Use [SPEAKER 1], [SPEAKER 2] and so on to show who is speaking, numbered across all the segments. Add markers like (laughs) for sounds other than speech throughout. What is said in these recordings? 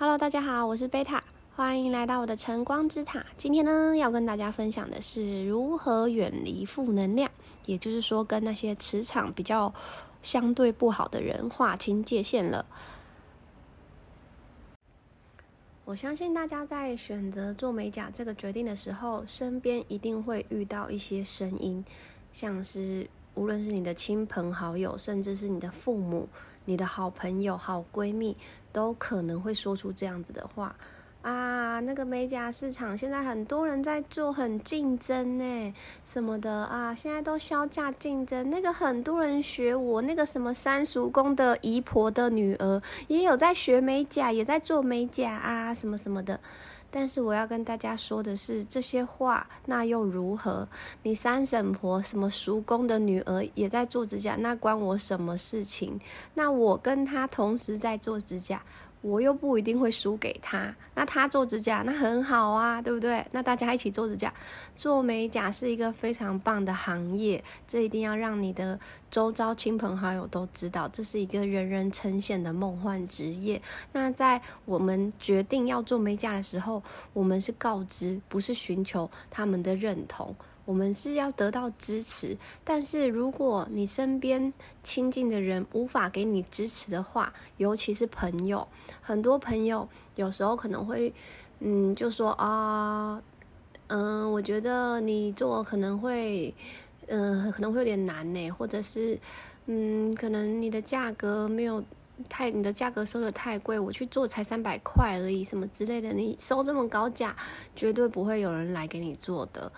[SPEAKER 1] Hello，大家好，我是贝塔，欢迎来到我的晨光之塔。今天呢，要跟大家分享的是如何远离负能量，也就是说，跟那些磁场比较相对不好的人划清界限了。我相信大家在选择做美甲这个决定的时候，身边一定会遇到一些声音，像是无论是你的亲朋好友，甚至是你的父母。你的好朋友、好闺蜜都可能会说出这样子的话啊，那个美甲市场现在很多人在做，很竞争呢，什么的啊，现在都削价竞争。那个很多人学我那个什么三叔公的姨婆的女儿也有在学美甲，也在做美甲啊，什么什么的。但是我要跟大家说的是，这些话那又如何？你三婶婆什么叔公的女儿也在做指甲，那关我什么事情？那我跟她同时在做指甲。我又不一定会输给他，那他做指甲那很好啊，对不对？那大家一起做指甲，做美甲是一个非常棒的行业，这一定要让你的周遭亲朋好友都知道，这是一个人人称羡的梦幻职业。那在我们决定要做美甲的时候，我们是告知，不是寻求他们的认同。我们是要得到支持，但是如果你身边亲近的人无法给你支持的话，尤其是朋友，很多朋友有时候可能会，嗯，就说啊，嗯，我觉得你做可能会，嗯，可能会有点难呢，或者是，嗯，可能你的价格没有太，你的价格收得太贵，我去做才三百块而已，什么之类的，你收这么高价，绝对不会有人来给你做的。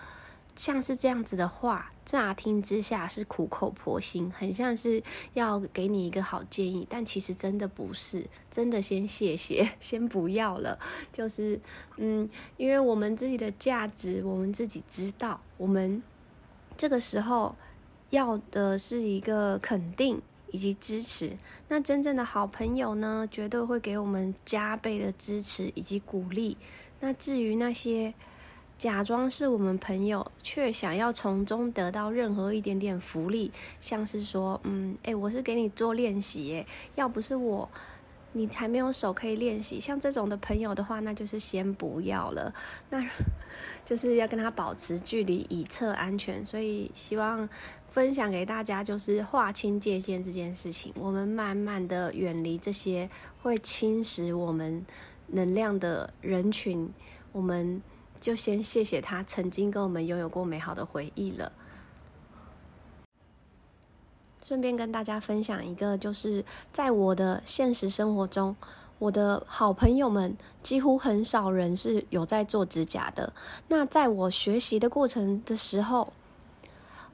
[SPEAKER 1] 像是这样子的话，乍听之下是苦口婆心，很像是要给你一个好建议，但其实真的不是，真的先谢谢，(laughs) 先不要了。就是，嗯，因为我们自己的价值，我们自己知道，我们这个时候要的是一个肯定以及支持。那真正的好朋友呢，绝对会给我们加倍的支持以及鼓励。那至于那些，假装是我们朋友，却想要从中得到任何一点点福利，像是说，嗯，诶，我是给你做练习，诶，要不是我，你还没有手可以练习。像这种的朋友的话，那就是先不要了，那 (laughs) 就是要跟他保持距离，以策安全。所以希望分享给大家，就是划清界限这件事情，我们慢慢的远离这些会侵蚀我们能量的人群，我们。就先谢谢他曾经跟我们拥有过美好的回忆了。顺便跟大家分享一个，就是在我的现实生活中，我的好朋友们几乎很少人是有在做指甲的。那在我学习的过程的时候，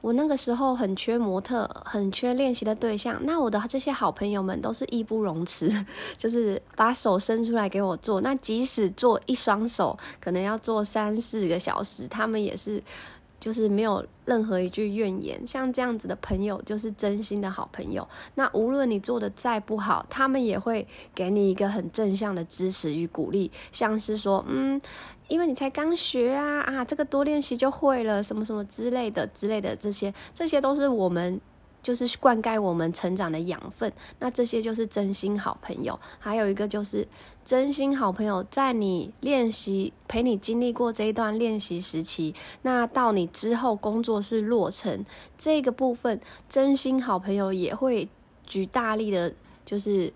[SPEAKER 1] 我那个时候很缺模特，很缺练习的对象。那我的这些好朋友们都是义不容辞，(laughs) 就是把手伸出来给我做。那即使做一双手，可能要做三四个小时，他们也是。就是没有任何一句怨言，像这样子的朋友就是真心的好朋友。那无论你做的再不好，他们也会给你一个很正向的支持与鼓励，像是说，嗯，因为你才刚学啊，啊，这个多练习就会了，什么什么之类的之类的，这些这些都是我们。就是灌溉我们成长的养分，那这些就是真心好朋友。还有一个就是真心好朋友，在你练习陪你经历过这一段练习时期，那到你之后工作室落成这个部分，真心好朋友也会举大力的，就是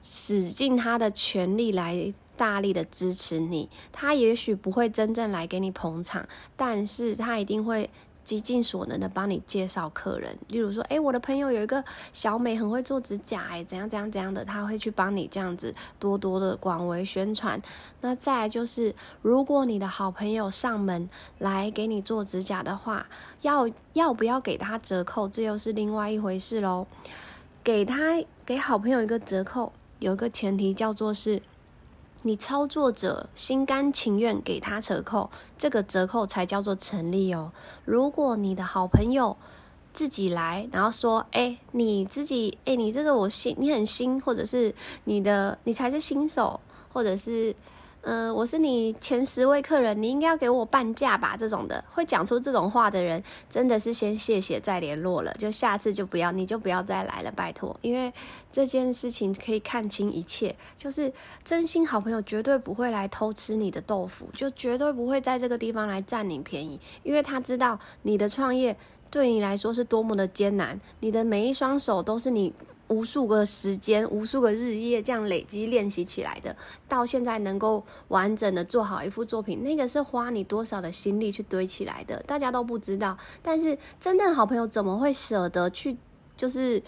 [SPEAKER 1] 使尽他的全力来大力的支持你。他也许不会真正来给你捧场，但是他一定会。极尽所能的帮你介绍客人，例如说，诶，我的朋友有一个小美很会做指甲，诶，怎样怎样怎样的，他会去帮你这样子多多的广为宣传。那再来就是，如果你的好朋友上门来给你做指甲的话，要要不要给他折扣，这又是另外一回事喽。给他给好朋友一个折扣，有一个前提叫做是。你操作者心甘情愿给他折扣，这个折扣才叫做成立哦。如果你的好朋友自己来，然后说：“哎，你自己，哎，你这个我新，你很新，或者是你的你才是新手，或者是呃，我是你前十位客人，你应该要给我半价吧？这种的会讲出这种话的人，真的是先谢谢再联络了，就下次就不要，你就不要再来了，拜托。因为这件事情可以看清一切，就是真心好朋友绝对不会来偷吃你的豆腐，就绝对不会在这个地方来占你便宜，因为他知道你的创业对你来说是多么的艰难，你的每一双手都是你。无数个时间，无数个日夜，这样累积练习起来的，到现在能够完整的做好一幅作品，那个是花你多少的心力去堆起来的，大家都不知道。但是真正好朋友怎么会舍得去，就是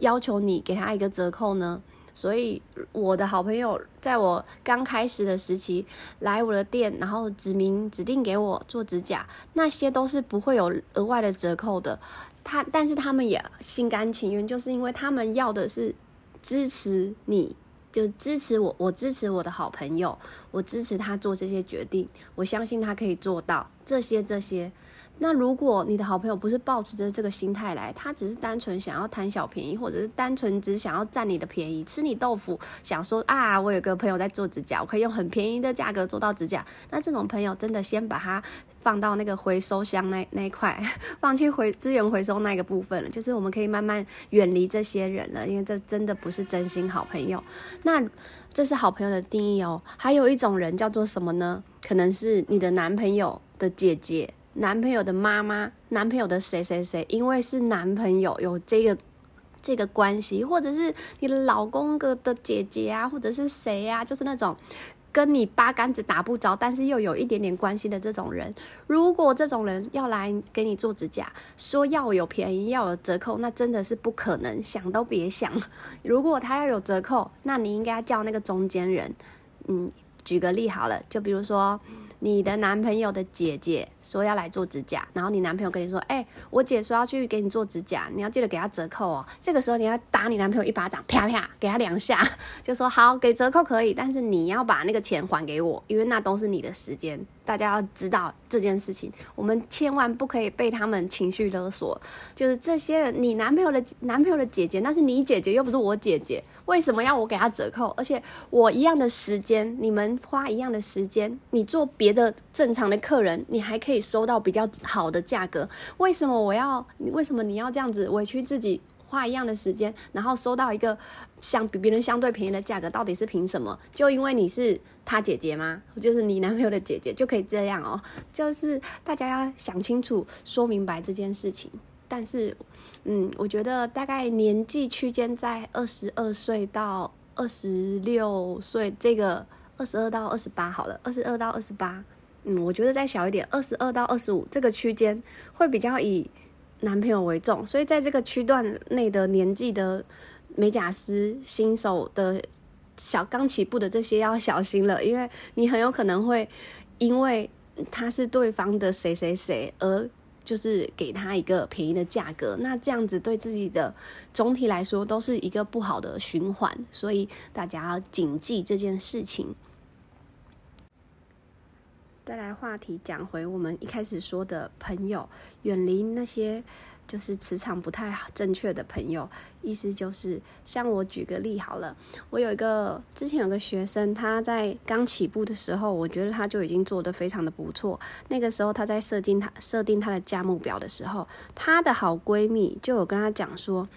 [SPEAKER 1] 要求你给他一个折扣呢？所以我的好朋友在我刚开始的时期来我的店，然后指名指定给我做指甲，那些都是不会有额外的折扣的。他，但是他们也心甘情愿，就是因为他们要的是支持你，就支持我，我支持我的好朋友，我支持他做这些决定，我相信他可以做到这些这些。那如果你的好朋友不是抱持着这个心态来，他只是单纯想要贪小便宜，或者是单纯只想要占你的便宜，吃你豆腐，想说啊，我有个朋友在做指甲，我可以用很便宜的价格做到指甲。那这种朋友真的先把它放到那个回收箱那那一块，(laughs) 放去回资源回收那个部分了，就是我们可以慢慢远离这些人了，因为这真的不是真心好朋友。那这是好朋友的定义哦。还有一种人叫做什么呢？可能是你的男朋友的姐姐。男朋友的妈妈，男朋友的谁谁谁，因为是男朋友有这个这个关系，或者是你的老公哥的姐姐啊，或者是谁呀、啊，就是那种跟你八竿子打不着，但是又有一点点关系的这种人。如果这种人要来给你做指甲，说要有便宜，要有折扣，那真的是不可能，想都别想。如果他要有折扣，那你应该叫那个中间人。嗯，举个例好了，就比如说。你的男朋友的姐姐说要来做指甲，然后你男朋友跟你说：“哎、我姐说要去给你做指甲，你要记得给她折扣哦。”这个时候你要打你男朋友一巴掌，啪啪给他两下，(laughs) 就说：“好，给折扣可以，但是你要把那个钱还给我，因为那都是你的时间。”大家要知道这件事情，我们千万不可以被他们情绪勒索。就是这些人，你男朋友的男朋友的姐姐，那是你姐姐，又不是我姐姐，为什么要我给他折扣？而且我一样的时间，你们花一样的时间，你做别的正常的客人，你还可以收到比较好的价格，为什么我要？为什么你要这样子委屈自己？花一样的时间，然后收到一个相比别人相对便宜的价格，到底是凭什么？就因为你是他姐姐吗？就是你男朋友的姐姐就可以这样哦？就是大家要想清楚、说明白这件事情。但是，嗯，我觉得大概年纪区间在二十二岁到二十六岁，这个二十二到二十八好了，二十二到二十八，嗯，我觉得再小一点，二十二到二十五这个区间会比较以。男朋友为重，所以在这个区段内的年纪的美甲师新手的小刚起步的这些要小心了，因为你很有可能会因为他是对方的谁谁谁而就是给他一个便宜的价格，那这样子对自己的总体来说都是一个不好的循环，所以大家要谨记这件事情。再来话题讲回我们一开始说的朋友，远离那些就是磁场不太好正确的朋友。意思就是，像我举个例好了，我有一个之前有个学生，他在刚起步的时候，我觉得他就已经做得非常的不错。那个时候他在设定他设定他的价目表的时候，他的好闺蜜就有跟他讲说。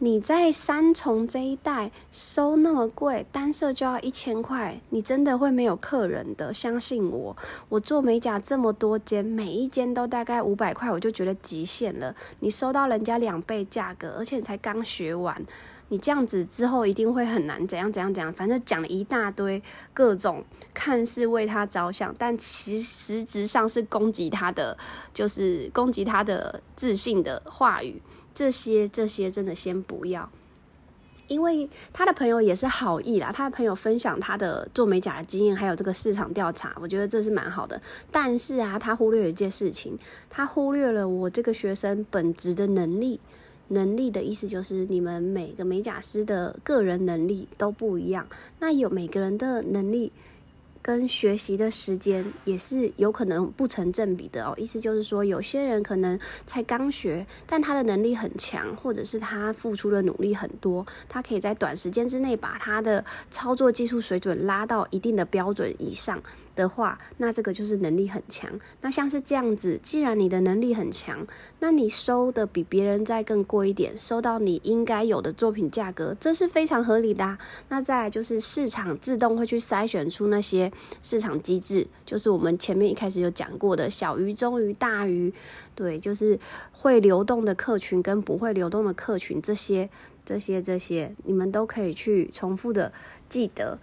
[SPEAKER 1] 你在三重这一带收那么贵，单色就要一千块，你真的会没有客人的。相信我，我做美甲这么多间，每一间都大概五百块，我就觉得极限了。你收到人家两倍价格，而且你才刚学完，你这样子之后一定会很难，怎样怎样怎样，反正讲了一大堆各种看似为他着想，但其实质上是攻击他的，就是攻击他的自信的话语。这些这些真的先不要，因为他的朋友也是好意啦。他的朋友分享他的做美甲的经验，还有这个市场调查，我觉得这是蛮好的。但是啊，他忽略一件事情，他忽略了我这个学生本职的能力。能力的意思就是，你们每个美甲师的个人能力都不一样。那有每个人的能力。跟学习的时间也是有可能不成正比的哦。意思就是说，有些人可能才刚学，但他的能力很强，或者是他付出的努力很多，他可以在短时间之内把他的操作技术水准拉到一定的标准以上。的话，那这个就是能力很强。那像是这样子，既然你的能力很强，那你收的比别人再更贵一点，收到你应该有的作品价格，这是非常合理的啊。那再来就是市场自动会去筛选出那些市场机制，就是我们前面一开始有讲过的小鱼、中鱼、大鱼，对，就是会流动的客群跟不会流动的客群，这些、这些、这些，你们都可以去重复的记得。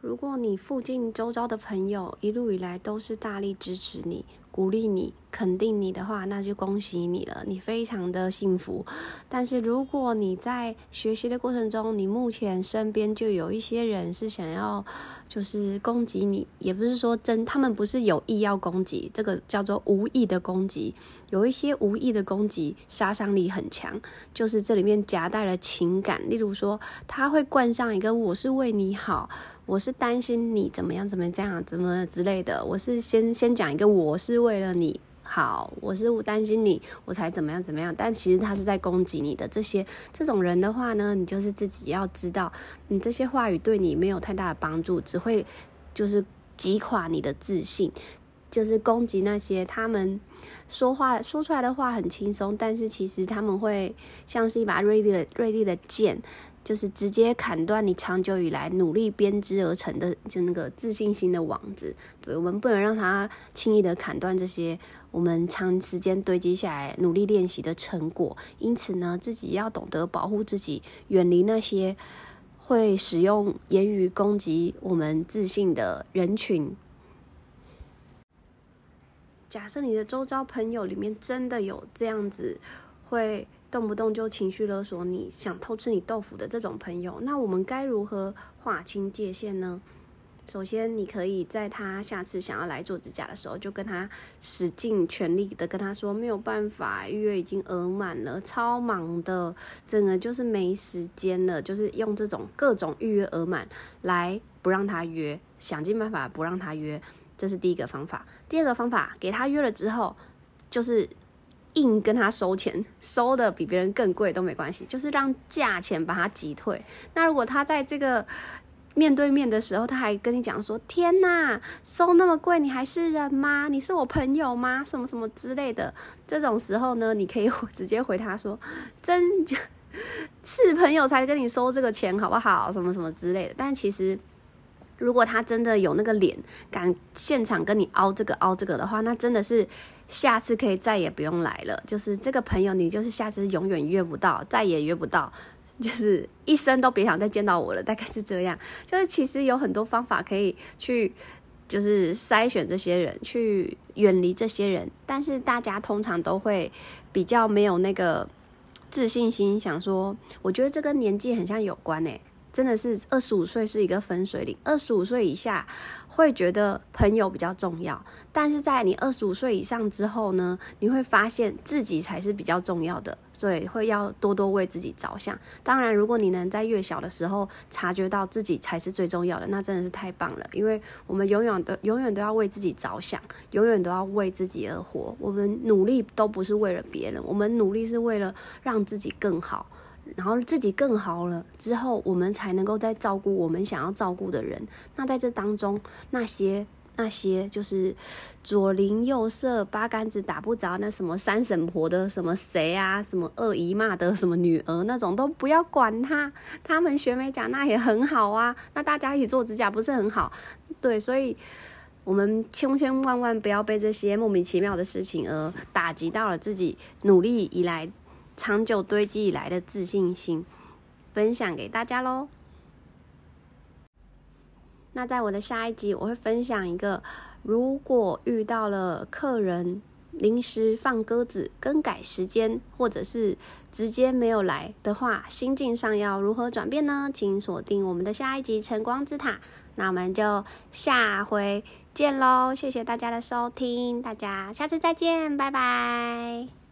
[SPEAKER 1] 如果你附近周遭的朋友一路以来都是大力支持你、鼓励你、肯定你的话，那就恭喜你了，你非常的幸福。但是如果你在学习的过程中，你目前身边就有一些人是想要就是攻击你，也不是说真，他们不是有意要攻击，这个叫做无意的攻击。有一些无意的攻击，杀伤力很强，就是这里面夹带了情感，例如说他会冠上一个“我是为你好”。我是担心你怎么样，怎么样，怎么之类的。我是先先讲一个，我是为了你好，我是担心你，我才怎么样怎么样。但其实他是在攻击你的。这些这种人的话呢，你就是自己要知道，你这些话语对你没有太大的帮助，只会就是击垮你的自信。就是攻击那些他们说话说出来的话很轻松，但是其实他们会像是一把锐利的锐利的剑。就是直接砍断你长久以来努力编织而成的，就那个自信心的网子。对，我们不能让他轻易的砍断这些我们长时间堆积下来努力练习的成果。因此呢，自己要懂得保护自己，远离那些会使用言语攻击我们自信的人群。假设你的周遭朋友里面真的有这样子会。动不动就情绪勒索你，想偷吃你豆腐的这种朋友，那我们该如何划清界限呢？首先，你可以在他下次想要来做指甲的时候，就跟他使尽全力的跟他说，没有办法，预约已经额满了，超忙的，整个就是没时间了，就是用这种各种预约额满来不让他约，想尽办法不让他约，这是第一个方法。第二个方法，给他约了之后，就是。硬跟他收钱，收的比别人更贵都没关系，就是让价钱把他击退。那如果他在这个面对面的时候，他还跟你讲说：“天哪，收那么贵，你还是人吗？你是我朋友吗？什么什么之类的。”这种时候呢，你可以直接回他说：“真是朋友才跟你收这个钱，好不好？什么什么之类的。”但其实。如果他真的有那个脸，敢现场跟你凹这个凹这个的话，那真的是下次可以再也不用来了。就是这个朋友，你就是下次永远约不到，再也约不到，就是一生都别想再见到我了。大概是这样。就是其实有很多方法可以去，就是筛选这些人，去远离这些人。但是大家通常都会比较没有那个自信心，想说，我觉得这跟年纪很像有关诶。真的是二十五岁是一个分水岭，二十五岁以下会觉得朋友比较重要，但是在你二十五岁以上之后呢，你会发现自己才是比较重要的，所以会要多多为自己着想。当然，如果你能在越小的时候察觉到自己才是最重要的，那真的是太棒了，因为我们永远都永远都要为自己着想，永远都要为自己而活。我们努力都不是为了别人，我们努力是为了让自己更好。然后自己更好了之后，我们才能够再照顾我们想要照顾的人。那在这当中，那些那些就是左邻右舍八竿子打不着，那什么三婶婆的什么谁啊，什么二姨妈的什么女儿那种都不要管他。他们学美甲那也很好啊，那大家一起做指甲不是很好？对，所以我们千千万万不要被这些莫名其妙的事情而打击到了自己努力以来。长久堆积以来的自信心，分享给大家喽。那在我的下一集，我会分享一个，如果遇到了客人临时放鸽子、更改时间，或者是直接没有来的话，心境上要如何转变呢？请锁定我们的下一集《晨光之塔》。那我们就下回见喽！谢谢大家的收听，大家下次再见，拜拜。